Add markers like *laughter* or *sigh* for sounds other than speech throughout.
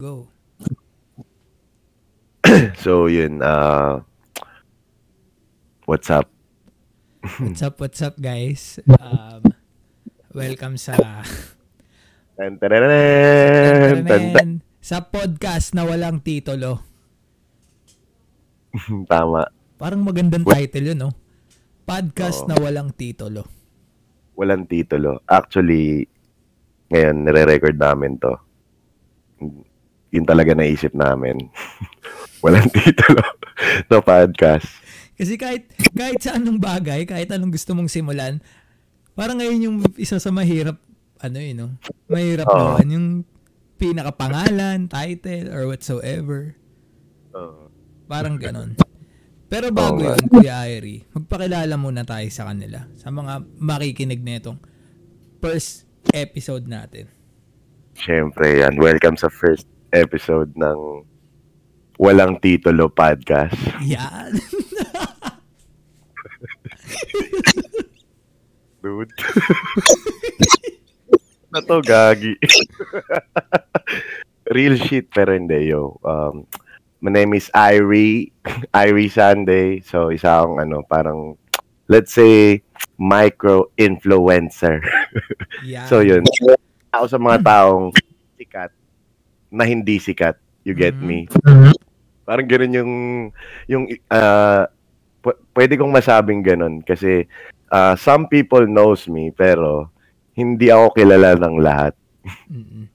Go. *coughs* so yun, uh, what's up? *laughs* What's up, what's up guys? Um, welcome sa Tan, tan, sa podcast na walang titulo. Tama. Parang magandang title yun, no? Podcast Oo. na walang titulo. Walang titulo. Actually, ngayon, nire-record namin to. Yun talaga naisip namin. *laughs* Walang titulo *laughs* na podcast. Kasi kahit kahit sa anong bagay, kahit anong gusto mong simulan, parang ngayon yung isa sa mahirap ano yun, no? Mahirap Oo. naman yung pinakapangalan, title, or whatsoever. Oo. Parang ganon. Pero bago nga. yun, Kuya Irie, magpakilala muna tayo sa kanila. Sa mga makikinig nitong first episode natin. Siyempre yan. Welcome sa first episode ng Walang Titulo Podcast. Yan. *laughs* Dude. *laughs* na to, gagi. *laughs* Real shit, pero hindi, yo. Um, my name is Irie. Irie Sunday. So, isa akong, ano, parang, let's say, micro-influencer. Yan. so, yun. Ako sa mga taong sikat na hindi sikat. You get Mhm. me? Parang ganun yung, yung, uh, pu- pwede kong masabing ganun. Kasi, uh, some people knows me, pero, hindi ako kilala ng lahat. Mm-mm.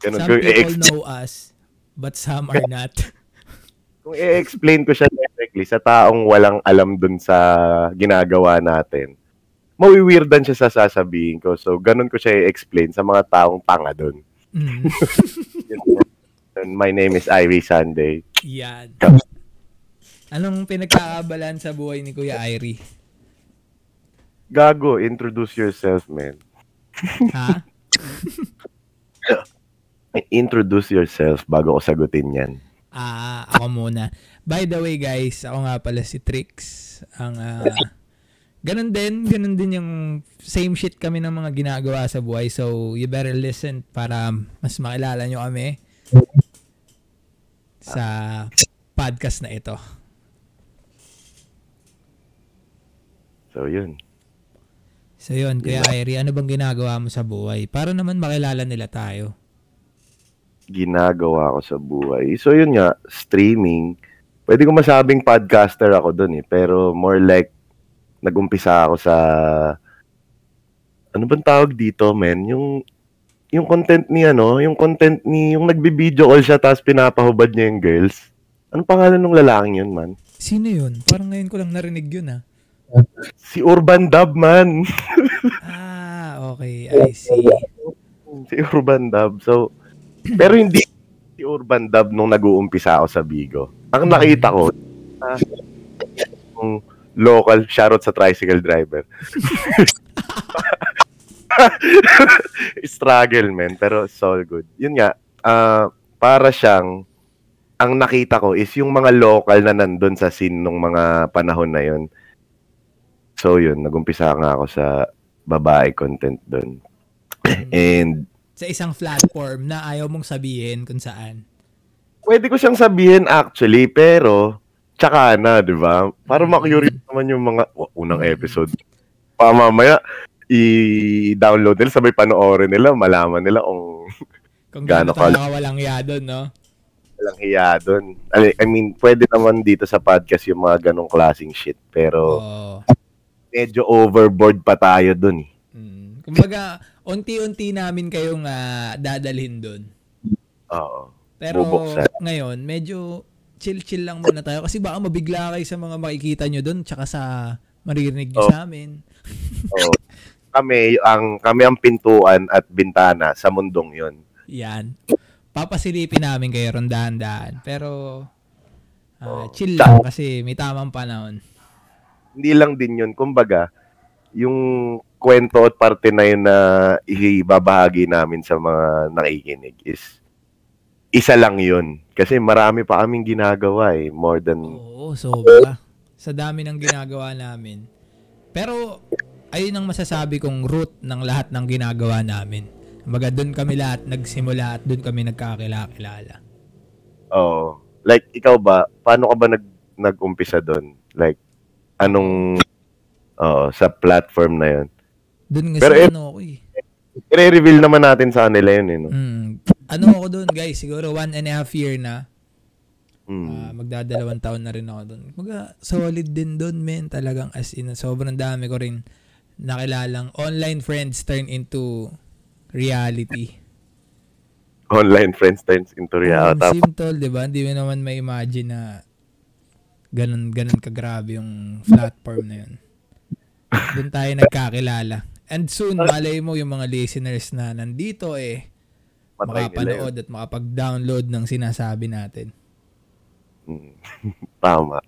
Ganun. Some people know us, but some are not. *laughs* kung i-explain ko siya directly sa taong walang alam dun sa ginagawa natin, mawiwirdan siya sa sasabihin ko. So, ganun ko siya i-explain sa mga taong tanga dun. Mm. *laughs* And My name is Irie Sunday. Yan. Anong pinagkakabalan sa buhay ni Kuya Irie? Gago, introduce yourself, man. Ha? *laughs* Introduce yourself bago ko sagutin yan. Ah, ako muna. By the way, guys, ako nga pala si Trix. Ang ah, ganun din, ganun din yung same shit kami ng mga ginagawa sa buhay. So, you better listen para mas makilala nyo kami sa podcast na ito. So, yun. So, yun, Kuya Irie, ano bang ginagawa mo sa buhay? Para naman makilala nila tayo. Ginagawa ko sa buhay. So, yun nga, streaming. Pwede ko masabing podcaster ako dun eh. Pero more like, nagumpisa ako sa... Ano bang tawag dito, men? Yung yung content ni ano, yung content ni yung nagbi-video call siya tapos pinapahubad niya yung girls. Anong pangalan ng lalaking yun, man? Sino yun? Parang ngayon ko lang narinig yun, ah. Si Urban Dub, man. *laughs* Ah, okay. I see. si Urban Dub. So, pero hindi si Urban Dub nung nag-uumpisa ako sa Bigo. Ang nakita ko, ah, yung local, shoutout sa tricycle driver. *laughs* Struggle, man. Pero it's all good. Yun nga, ah, para siyang, ang nakita ko is yung mga local na nandun sa scene nung mga panahon na yun. So yun, nagumpisa nga ako sa babae content doon. And Sa isang platform na ayaw mong sabihin kung saan. pwede ko siyang sabihin actually, pero tsaka na, di ba? Para makurious naman yung mga wa- unang episode. Pa mamaya, i-download nila, sabay panoorin nila, malaman nila kung *laughs* Kung gaano ka ka- nakawalang ya doon, no? walang hiya doon. I mean, pwede naman dito sa podcast yung mga ganong klaseng shit, pero Oo. medyo overboard pa tayo doon eh. Mm. Kumbaga, unti-unti namin kayong ah, dadalhin doon. Oo. Pero Bubuksan. ngayon, medyo chill-chill lang muna tayo kasi baka mabigla kayo sa mga makikita nyo doon tsaka sa maririnig nyo Oh. sa amin. *laughs* Oo. kami ang kami ang pintuan at bintana sa mundong 'yon. Yan. Papasilipin namin kayo ron dahan-dahan. Pero Oh. chill lang kasi may tamang panahon. Hindi lang din 'yon, kumbaga, yung kwento at parte na yun na ibabahagi namin sa mga nakikinig is isa lang 'yun. Kasi marami pa kaming ginagawa eh, more than Oo, sobra. Sa dami ng ginagawa namin. Pero, ayun ang masasabi kong root ng lahat ng ginagawa namin. Maga doon kami lahat nagsimula at doon kami nagkakilala. Oo. Like, ikaw ba, paano ka ba nag, nag-umpisa doon? Like, anong, oo, sa platform na yun? Doon nga Pero sa ano ako eh. I-reveal naman natin sa kanila yun, eh, no? Mm. Ano ako doon guys, siguro one and a half year na. Mm. Ah, magdadalawang taon na rin ako doon. Maga, solid din doon, men. Talagang as in, sobrang dami ko rin nakilalang online friends turn into reality. Online friends turns into reality. Um, simple, di ba? Hindi mo naman may imagine na ganun, ganun kagrabe yung platform na yun. Doon tayo nagkakilala. And soon, malay mo yung mga listeners na nandito eh. Makapanood at makapag-download ng sinasabi natin. Mm. *laughs* Tama.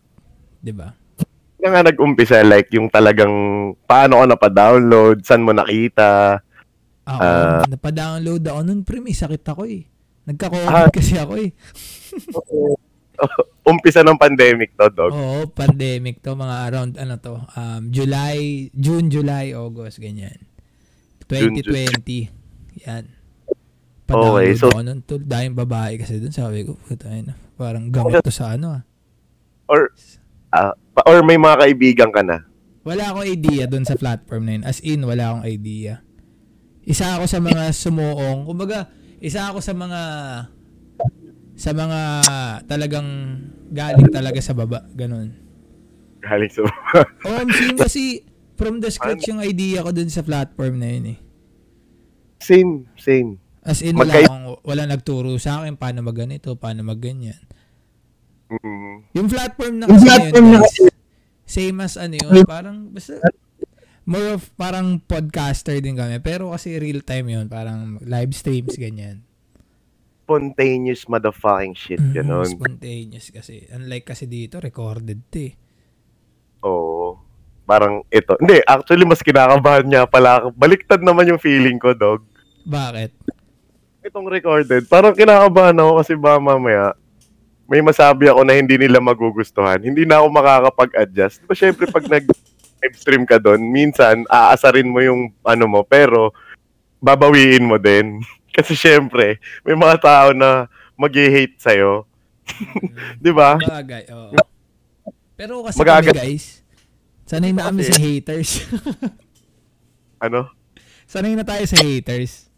Di ba? Kaya nga nag-umpisa, like, yung talagang, paano ka napa-download, saan mo nakita, Ako, Ah. napadownload ako nun, pre, may sakit ako eh. Nagka-COVID Ah. kasi ako eh. *laughs* umpisa ng pandemic to, dog. Oo, pandemic to, mga around, ano to, um, July, June, July, August, ganyan. June, 2020. Yan. Okay, so- ako nun. Tol, dahil babae kasi dun, sabi ko, puta na, parang gamot to sa ano ah. Or, ah, pa- or may mga kaibigan ka na. Wala akong idea dun sa platform na yun. As in, wala akong idea. Isa ako sa mga sumuong. Kumbaga, isa ako sa mga sa mga talagang galing talaga sa baba. Ganun. Galing sa... *laughs* Oh, I'm seeing kasi from the scratch yung idea ko dun sa platform na yun eh. same, same. As in, wala, Magkay- akong, wala nagturo sa akin paano mag ganito, paano mag ganyan. Mm. Yung platform na Yung kasi platform yun, na guys, same as ano yun, parang basta more of parang podcaster din kami. Pero kasi real time yun, parang live streams, ganyan. Spontaneous motherfucking shit, Mm, ganon. Spontaneous kasi. Unlike kasi dito, recorded to eh. Oo. Parang ito. Hindi, actually, mas kinakabahan niya pala. ako. Baliktad naman yung feeling ko, dog. Bakit? Itong recorded, parang kinakabahan ako kasi ba mamaya, may masabi ako na hindi nila magugustuhan. Hindi na ako makakapag-adjust. Diba, syempre, pag nag-live *laughs* stream ka doon, minsan, aasarin mo yung ano mo, pero babawiin mo din. *laughs* Kasi syempre, may mga tao na mag-hate sa'yo. *laughs* Di ba? Bagay, oo. Pero kasi Magagat- kami guys, sanay na kami sa haters. Ano? sanay na tayo sa haters.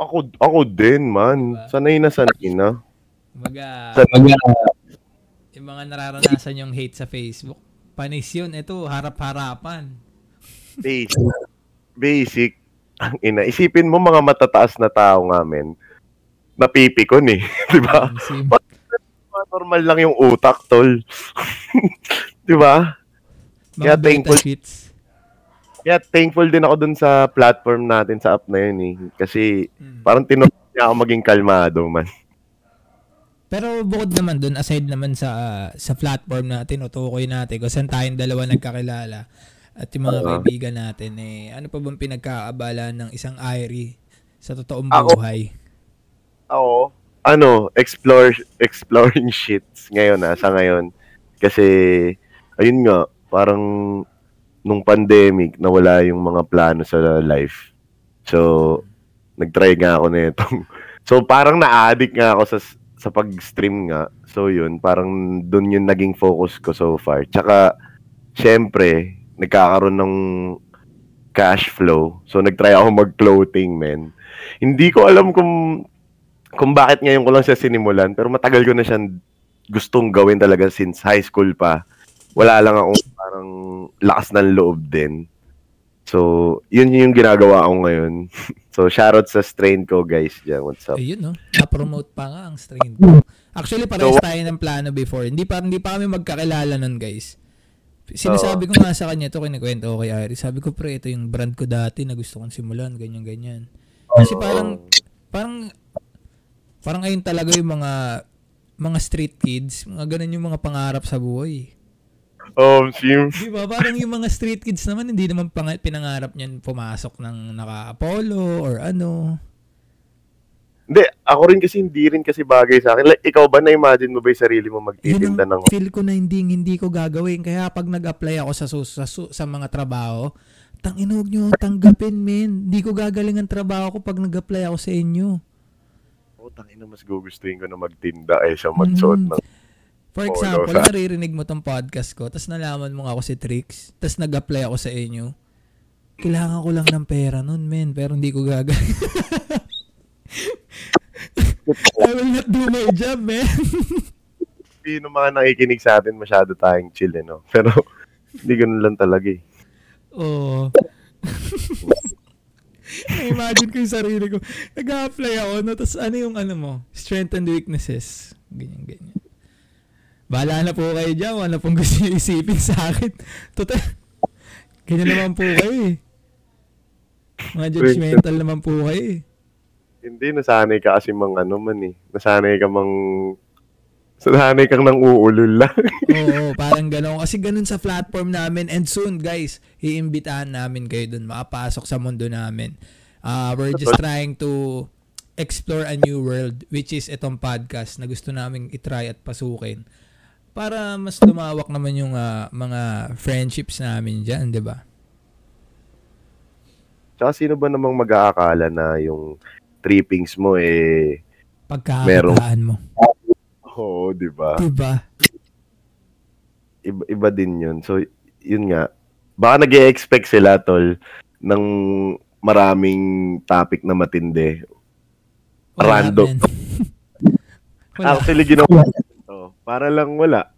Ako, ako din, man. Diba? Sanay na sanay na. Maga, Sa- yung mga nararanasan yung hate sa Facebook, panis yun. Ito, harap-harapan. Basic. Basic. Ang ina. Isipin mo mga matataas na tao nga, men. Napipikon eh. *laughs* Di ba? Sim- Mga Normal lang yung utak, tol. *laughs* Di ba? Kaya thankful- shits. Kaya thankful din ako dun sa platform natin sa app na yun eh. Kasi Mm. parang tinuro niya ako maging kalmado, man. Pero bukod naman dun, aside naman sa ah, sa platform natin, o tukoy natin, kung saan tayong dalawa nagkakilala, at yung mga Oo. kaibigan natin, eh, ano pa bang pinagkaabalan ng isang Irie sa totoong Ako- buhay? Ako, ano, explore, exploring *laughs* shits ngayon ah, sa ngayon. Kasi, ayun nga, parang nung pandemic, nawala yung mga plano sa life. So, nag-try nga ako na itong. *laughs* So, parang na-addict nga ako sa sa pag-stream nga. So, yun, parang dun yung naging focus ko so far. Tsaka, syempre, nagkakaroon ng cash flow. So, nag-try ako mag-clothing, men. Hindi ko alam kung kung bakit ngayon ko lang siya sinimulan, pero matagal ko na siyang gustong gawin talaga since high school pa. Wala lang akong parang lakas ng loob din. So, yun yung ginagawa ko ngayon. *laughs* so, shoutout sa strain ko, guys. Diyan, what's up? Ayun, no? Na-promote pa nga ang strain ko. Actually, parehas tayo ng plano before. Hindi pa, hindi pa kami magkakilala nun, guys. Sinasabi ko nga sa kanya ito, kinikwento ko kay Ari. Sabi ko, pre, ito yung brand ko dati na gusto kong simulan, ganyan-ganyan. Kasi parang, parang, parang ayun talaga yung mga, mga street kids, mga ganun yung mga pangarap sa buhay. Oh, sim. Di ba? Parang yung mga street kids naman, hindi naman pang, pinangarap niyan pumasok ng naka-Apollo or ano. Hindi, ako rin kasi hindi rin kasi bagay sa akin. Like, ikaw ba na-imagine mo ba yung sarili mo magtitinda ng... feel ko na hindi hindi ko gagawin. Kaya pag nag-apply ako sa, sa, sa mga trabaho, Tangina, huwag nyo tanggapin, men. Di ko gagaling ang trabaho ko pag nag-apply ako sa inyo. Oh, tangina mas gugustuhin ko na magtinda eh sa magsuot Mhm. ng For example, sa- naririnig mo tong podcast ko, tapos nalaman mo ako si Trix, tapos nag-apply ako sa inyo. Kailangan ko lang ng pera nun, men, pero hindi ko gagaling. *laughs* I will not do my job, man. Sino mga nakikinig sa atin masyado tayong chill eh, no? Pero hindi ganun lang talaga eh. Oo. *laughs* Na-imagine ko yung sarili ko. Nag-a-apply ako, no? Tapos ano yung ano mo? Strength and weaknesses. Ganyan, ganyan. Bahala na po kayo dyan. Wala pong gusto nyo isipin sa akin. Total. Ganyan naman po kayo eh. Mga judgmental naman po kayo eh. Hindi, nasanay ka kasi mang ano man eh. Nasanay ka mang... Nasanay kang nang uulol lang. *laughs* Oo, *laughs* parang gano'n. Kasi ganun sa platform namin. And soon, guys, iimbitahan namin kayo dun. Makapasok sa mundo namin. Uh, we're just trying to explore a new world, which is itong podcast na gusto namin itry at pasukin. Para mas lumawak naman yung ah, mga friendships namin dyan, di ba? Tsaka sino ba namang mag-aakala na yung trippings mo eh... Pagkakataan mo. Oo, di ba? Di ba? Iba, iba din yun. So, yun nga. Baka nag expect sila, tol, ng maraming topic na matindi. Wala, Random. *laughs* Wala. Actually, ginawa. Para lang wala.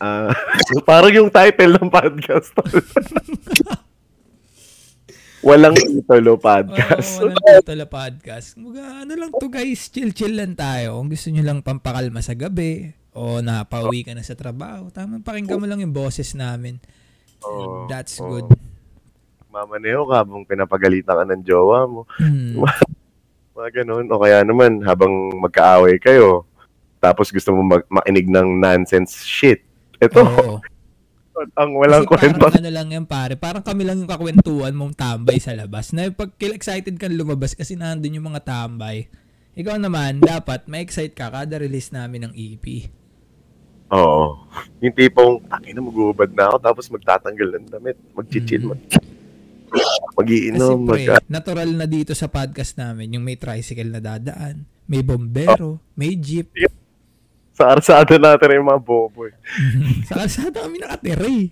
Ah, *laughs* *laughs* parang yung title ng podcast. tol. *laughs* Walang titulo podcast. Oo, walang totala podcast. Mga ano lang to guys, chill-chill lang tayo. Kung gusto nyo lang pampakalma sa gabi o napauwi ka na sa trabaho, tama pakinggan mo lang yung boses namin. Oo, That's oo. good. Mamaneo ka habang pinapagalitan ka ng jowa mo. Hmm. Mga ganun. O kaya naman, habang magkaaway kayo, tapos gusto mo mag- makinig ng nonsense shit. Ito, Oo. *laughs* ang walang Kasi kwento. parang ano lang yan pare, parang kami lang yung kakwentuhan mong tambay sa labas. Na pag excited kang lumabas kasi nandun yung mga tambay. Ikaw naman, dapat ma-excite ka kada release namin ng EP. Oo. Yung tipong, tangin na mag-uubad na ako, tapos magtatanggal ng damit, mag-chill, Mm. mag Kasi mag-iinom, mag pre, natural na dito sa podcast namin, yung may tricycle na dadaan, may bombero, may jeep. Sa arsada natin yung mga bobo. eh. *laughs* sa kalsada kami nakatira eh.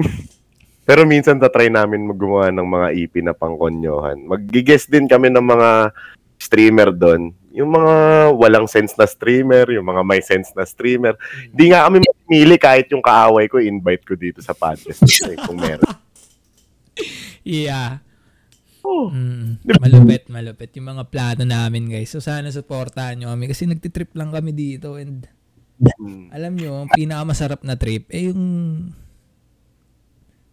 *laughs* Pero minsan tatry namin maggumawa ng mga EP na pangkonyohan. Mag-guest din kami ng mga streamer doon. Yung mga walang sense na streamer, yung mga may sense na streamer. Di nga kami mamili kahit yung kaaway ko, invite ko dito sa podcast. *laughs* kung meron. Yeah. Oh. Mm, *laughs* malupit, malupit. Yung mga plano namin, guys. So, sana supportahan nyo kami. Kasi nagtitrip lang kami dito. And Mm. alam nyo, ang pinakamasarap na trip, eh yung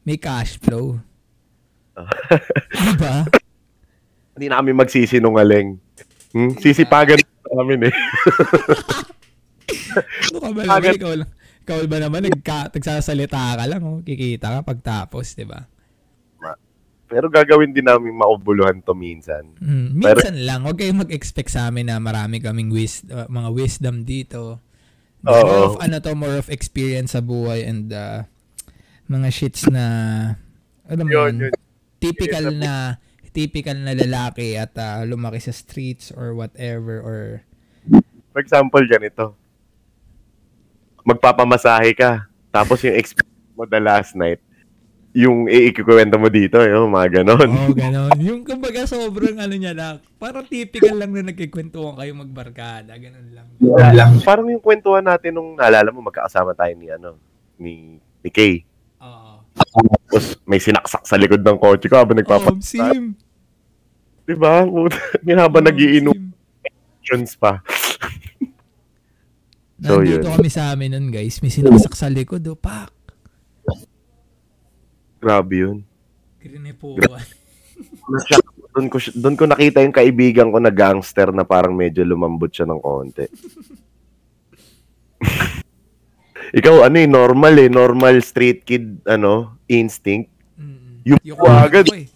may cash flow. *laughs* diba? Hindi na kami magsisinungaling. Hmm? Sisipagan namin eh. *laughs* Ano ka ba? Ikaw, lang, ikaw ba naman nagka, nagsasalita ka lang, oh. kikita ka pagtapos, diba? Pero gagawin din namin makubuluhan to minsan. Mm, minsan lang, huwag kayong mag-expect sa amin na marami kaming wis, uh, mga wisdom dito. More of, ano to, more of experience sa buhay and uh, mga shits na, alam mo Yun, yun, yun. typical na, typical na lalaki at uh, lumaki sa streets or whatever or For example, ganito. Magpapamasahe ka. Tapos yung experience mo the last night, yung iikukwento mo dito, yung mga ganon. oh, ganon. Yung kumbaga sobrang ano niya na, parang typical lang na nagkikwentuhan kayo magbarkada, ganon lang. Parang yung kwentuhan natin nung naalala mo, magkakasama tayo ni, ano, ni, ni Kay. Oo. Tapos may sinaksak sa likod ng kotse ko habang Oh, nagpapamasahe. sim. Diba? *laughs* Habang Oh, nagiinom options pa. So, Nandito yun. kami sa amin nun, guys. May sinaksak sa likod, oh, pak. Grabe yun. Grinepuan. Doon ko, doon ko nakita yung kaibigan ko na gangster na parang medyo lumambot siya ng konti. *laughs* Ikaw ano eh, normal eh, normal street kid, ano, instinct. Mm. Yung Yuko agad. ako eh.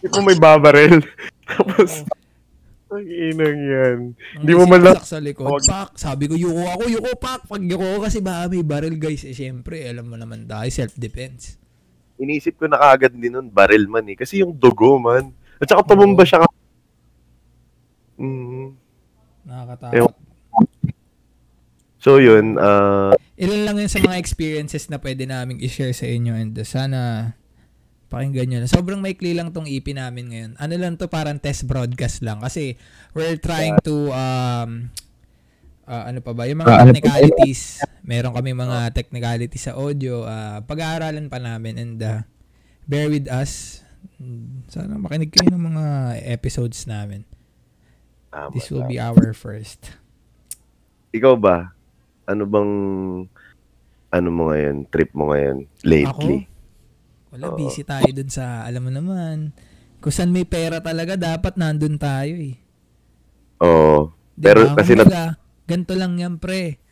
Hindi mo may babarel. *laughs* Tapos, Oo. ang inang yan. Hindi mo man lang, sa likod, Huwag. pak. Sabi ko, yuko ako, yuko, pak. Pag yuko ako kasi baka may barrel, guys. Eh, syempre, alam mo naman tayo, self-defense. Inisip ko na kaagad din nun, baril man eh. Kasi yung dugo man. At saka tumumba siya. ka- Mm. Nakakatakot. Ewan. So yun, ah, Ilan lang yun sa mga experiences na pwede naming i-share sa inyo and uh, sana pakinggan nyo na. Sobrang maikli lang tong EP namin ngayon. Ano lang to parang test broadcast lang kasi we're trying to um ah, ano pa ba yung mga Ah, ano technicalities. Meron kami mga technicalities sa audio. ah, pag-aaralan pa namin and uh, bear with us. Sana makinig kayo ng mga episodes namin. tama, This will tama. be our first. Ikaw ba? Ano bang ano mo ngayon, trip mo ngayon lately? Wala, Oo. busy tayo dun sa, alam mo naman, kung saan may pera talaga, dapat nandun tayo eh. Oo. Di Pero ba? kasi na, ganito lang yan, pre.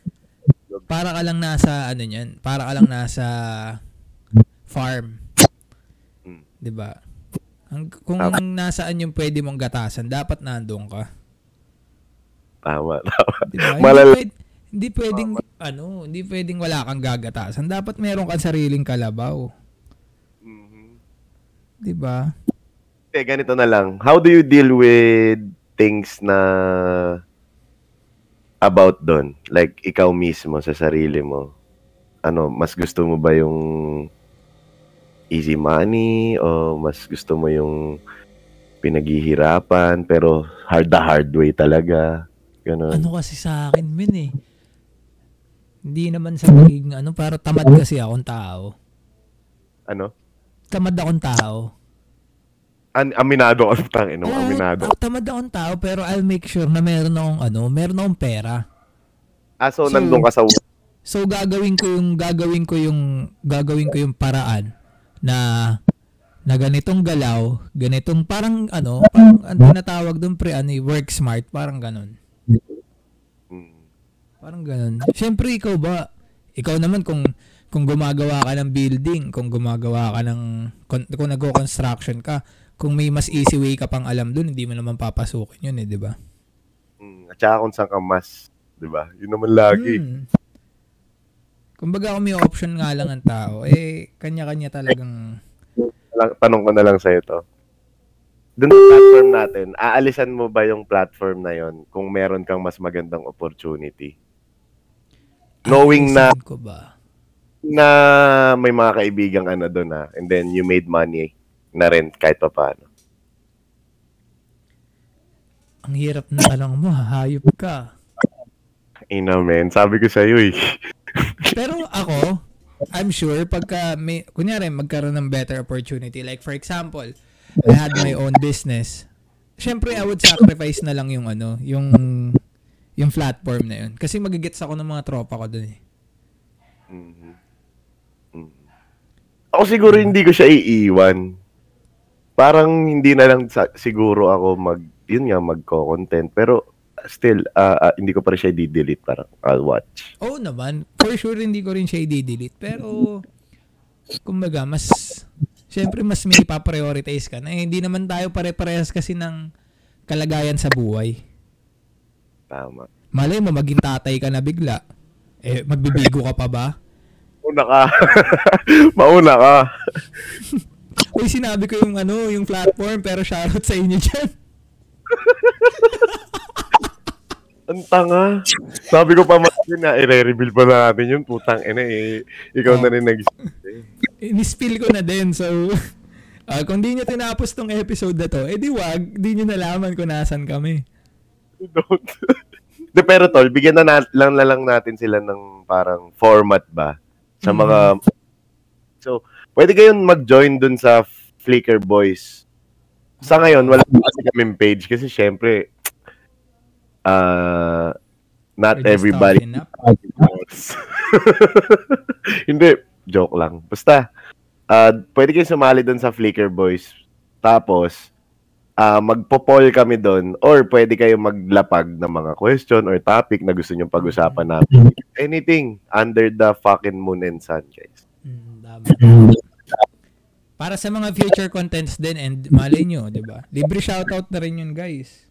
Para ka lang nasa, ano yan, para ka lang nasa farm. Mm. Di ba? Ang, kung Tama. nasaan yung pwede mong gatasan, dapat nandun ka. tama, tama. Di ba? Malala- Hindi, hindi pwedeng, ano, hindi pwedeng wala kang gagatasan. Dapat meron kang sariling kalabaw. Mhm. Di ba? Eh, ganito na lang. How do you deal with things na about doon? Like, ikaw mismo sa sarili mo. Ano, mas gusto mo ba yung easy money o mas gusto mo yung pinaghihirapan pero hard the hard way talaga? Ganun. Ano kasi sa akin, min eh. Hindi naman sa pagiging ano, para tamad kasi akong tao. Ano? Tamad akong tao. An aminado ka *laughs* tangin mo, Ah, aminado. ah, tamad akong tao pero I'll make sure na meron akong ano, meron akong pera. Ah, so, So- nandun ka sa So gagawin ko yung gagawin ko yung gagawin ko yung paraan na na ganitong galaw, ganitong parang ano, parang ang tinatawag doon pre ano, eh, work smart, parang ganun. Parang ganun. Siyempre, ikaw ba? Ikaw naman kung kung gumagawa ka ng building, kung gumagawa ka ng kung, kung nagko-construction ka, kung may mas easy way ka pang alam dun, hindi mo naman papasukin yun eh, di ba? Mm. At saka kung saan ka mas, di ba? Yun naman lagi. Hmm. Kumbaga kung may option nga lang ang tao, eh, kanya-kanya talagang tanong ko na lang sa ito. Doon sa platform natin, aalisan mo ba yung platform na yon kung meron kang mas magandang opportunity? Knowing na ko ba? na may mga kaibigang ano doon na and then you made money na rin kahit pa paano. Ang hirap na tanong mo, hayop ka. Ina men, sabi ko sa iyo eh. Pero ako, I'm sure pagka may, kunyari magkaroon ng better opportunity, like for example, I had my own business, syempre I would sacrifice na lang yung ano, yung yung platform na yun. Kasi magigets ako ng mga tropa ko dun eh. Mhm. Mhm. Ako siguro hindi ko siya iiwan. Parang hindi na lang sa- siguro ako mag yun nga magko-content pero still ah, ah, hindi ko pa rin siya di-delete parang I'll watch. Oo naman, for sure hindi ko rin siya i-delete. Pero, kumbaga, mas, syempre mas may ipaprioritize ka na. Eh, hindi naman tayo pare-parehas kasi ng kalagayan sa buhay. Tama. Malay mo, maging tatay ka na bigla. Eh, magbibigo ka pa ba? Mauna ka. *laughs* Mauna ka. *laughs* Uy, sinabi ko yung ano, yung platform, pero shoutout sa inyo dyan. *laughs* Ang tanga. Sabi ko pa man na i-reveal pa natin yun. Putang ina eh. Ikaw Oh. na rin nag Inispill ko na din, so... *laughs* ah, kung di nyo tinapos tong episode na to, eh di wag, di nyo nalaman kung nasan kami. Don't. *laughs* De, pero tol, bigyan na nat- lang na lang natin sila ng parang format ba sa mga So, pwede kayong mag-join dun sa Flickr Boys. Sa ngayon, wala pa kasi kaming page kasi syempre uh, not We're everybody. *laughs* Hindi, joke lang. Basta, uh, pwede kayo sumali doon sa Flickr Boys. Tapos, uh, magpo-poll kami doon or pwede kayo maglapag ng mga question or topic na gusto nyong pag-usapan namin. Anything under the fucking moon and sun, guys. Mm, tama. Para sa mga future contents din and malay nyo, di ba? Libre shoutout na rin yun, guys.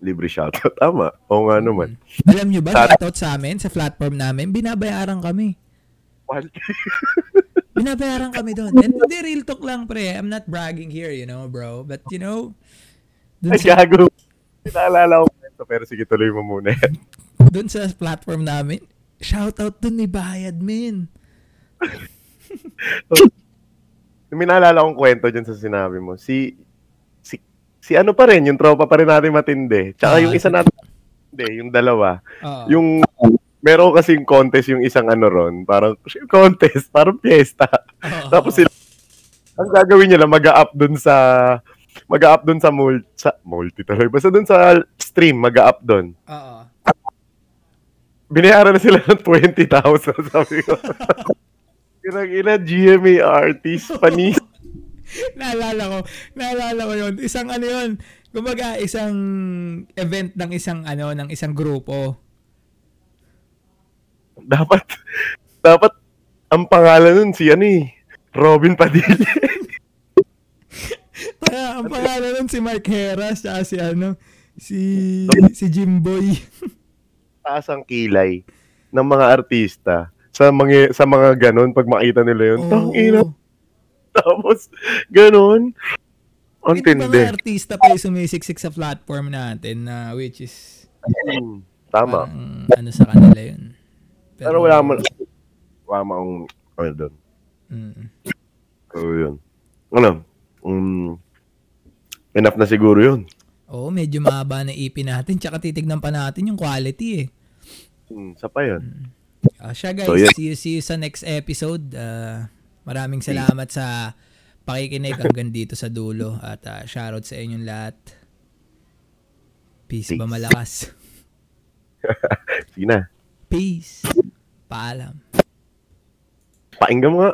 Libre shoutout. Tama. Oo nga naman. Alam nyo ba, Sa- shoutout sa amin, sa platform namin, binabayaran kami. *laughs* Binabayaran kami doon. And hindi, real talk lang, pre. I'm not bragging here, you know, bro. But, you know, dun Ay, sa, gago. Naalala ko kwento, pero sige, tuloy mo muna yan. dun sa platform namin, shoutout dun ni Bayad, men. *laughs* May naalala kong kwento dyan sa sinabi mo. Si, si, si ano pa rin, yung tropa pa rin natin matindi. Tsaka Ah, yung isa natin, hindi, yung dalawa. Oo. Yung, meron kasing contest yung isang ano ron. Parang, *laughs* contest, parang fiesta. Oo. Tapos sila, ang gagawin nila, mag-up dun sa, mag-up dun sa, mul, sa multi tuloy. Basta dun sa stream, mag-up dun. Oo. Binayaran na sila ng 20,000, sabi ko. *laughs* Kirang ina, GMA artist, panis. *laughs* naalala ko, naalala ko yun. Isang ano yun, kumbaga isang event ng isang ano, ng isang grupo. dapat, dapat, ang pangalan nun si ano eh, Robin Padilla. *laughs* Kaya ang pangalan nun si Mark Heras, tsaka si ano, si, si Jimboy. *laughs* Taas ang kilay ng mga artista sa mga sa mga ganon pag makita nila yun. Tang ina. *laughs* Tapos ganon. Ang tindi. mga artista pa yung sumisiksik sa platform natin na which is Hmm, Tama. parang ano sa kanila yun. Pero wala mo wala mo ang ano doon. Mm. So yun. Ano? Um, enough na siguro yun. Oo, medyo mahaba na EP natin. Tsaka titignan pa natin yung quality eh. Hmm, sa pa yun. Ah, siya guys, So, yeah. see, you, see you sa next episode. Ah, maraming salamat sa pakikinig hanggang dito sa dulo. At ah, shoutout sa inyong lahat. Peace, ba Peace. malakas? *laughs* Sige na. Peace. Paalam. Pakinggan mo nga.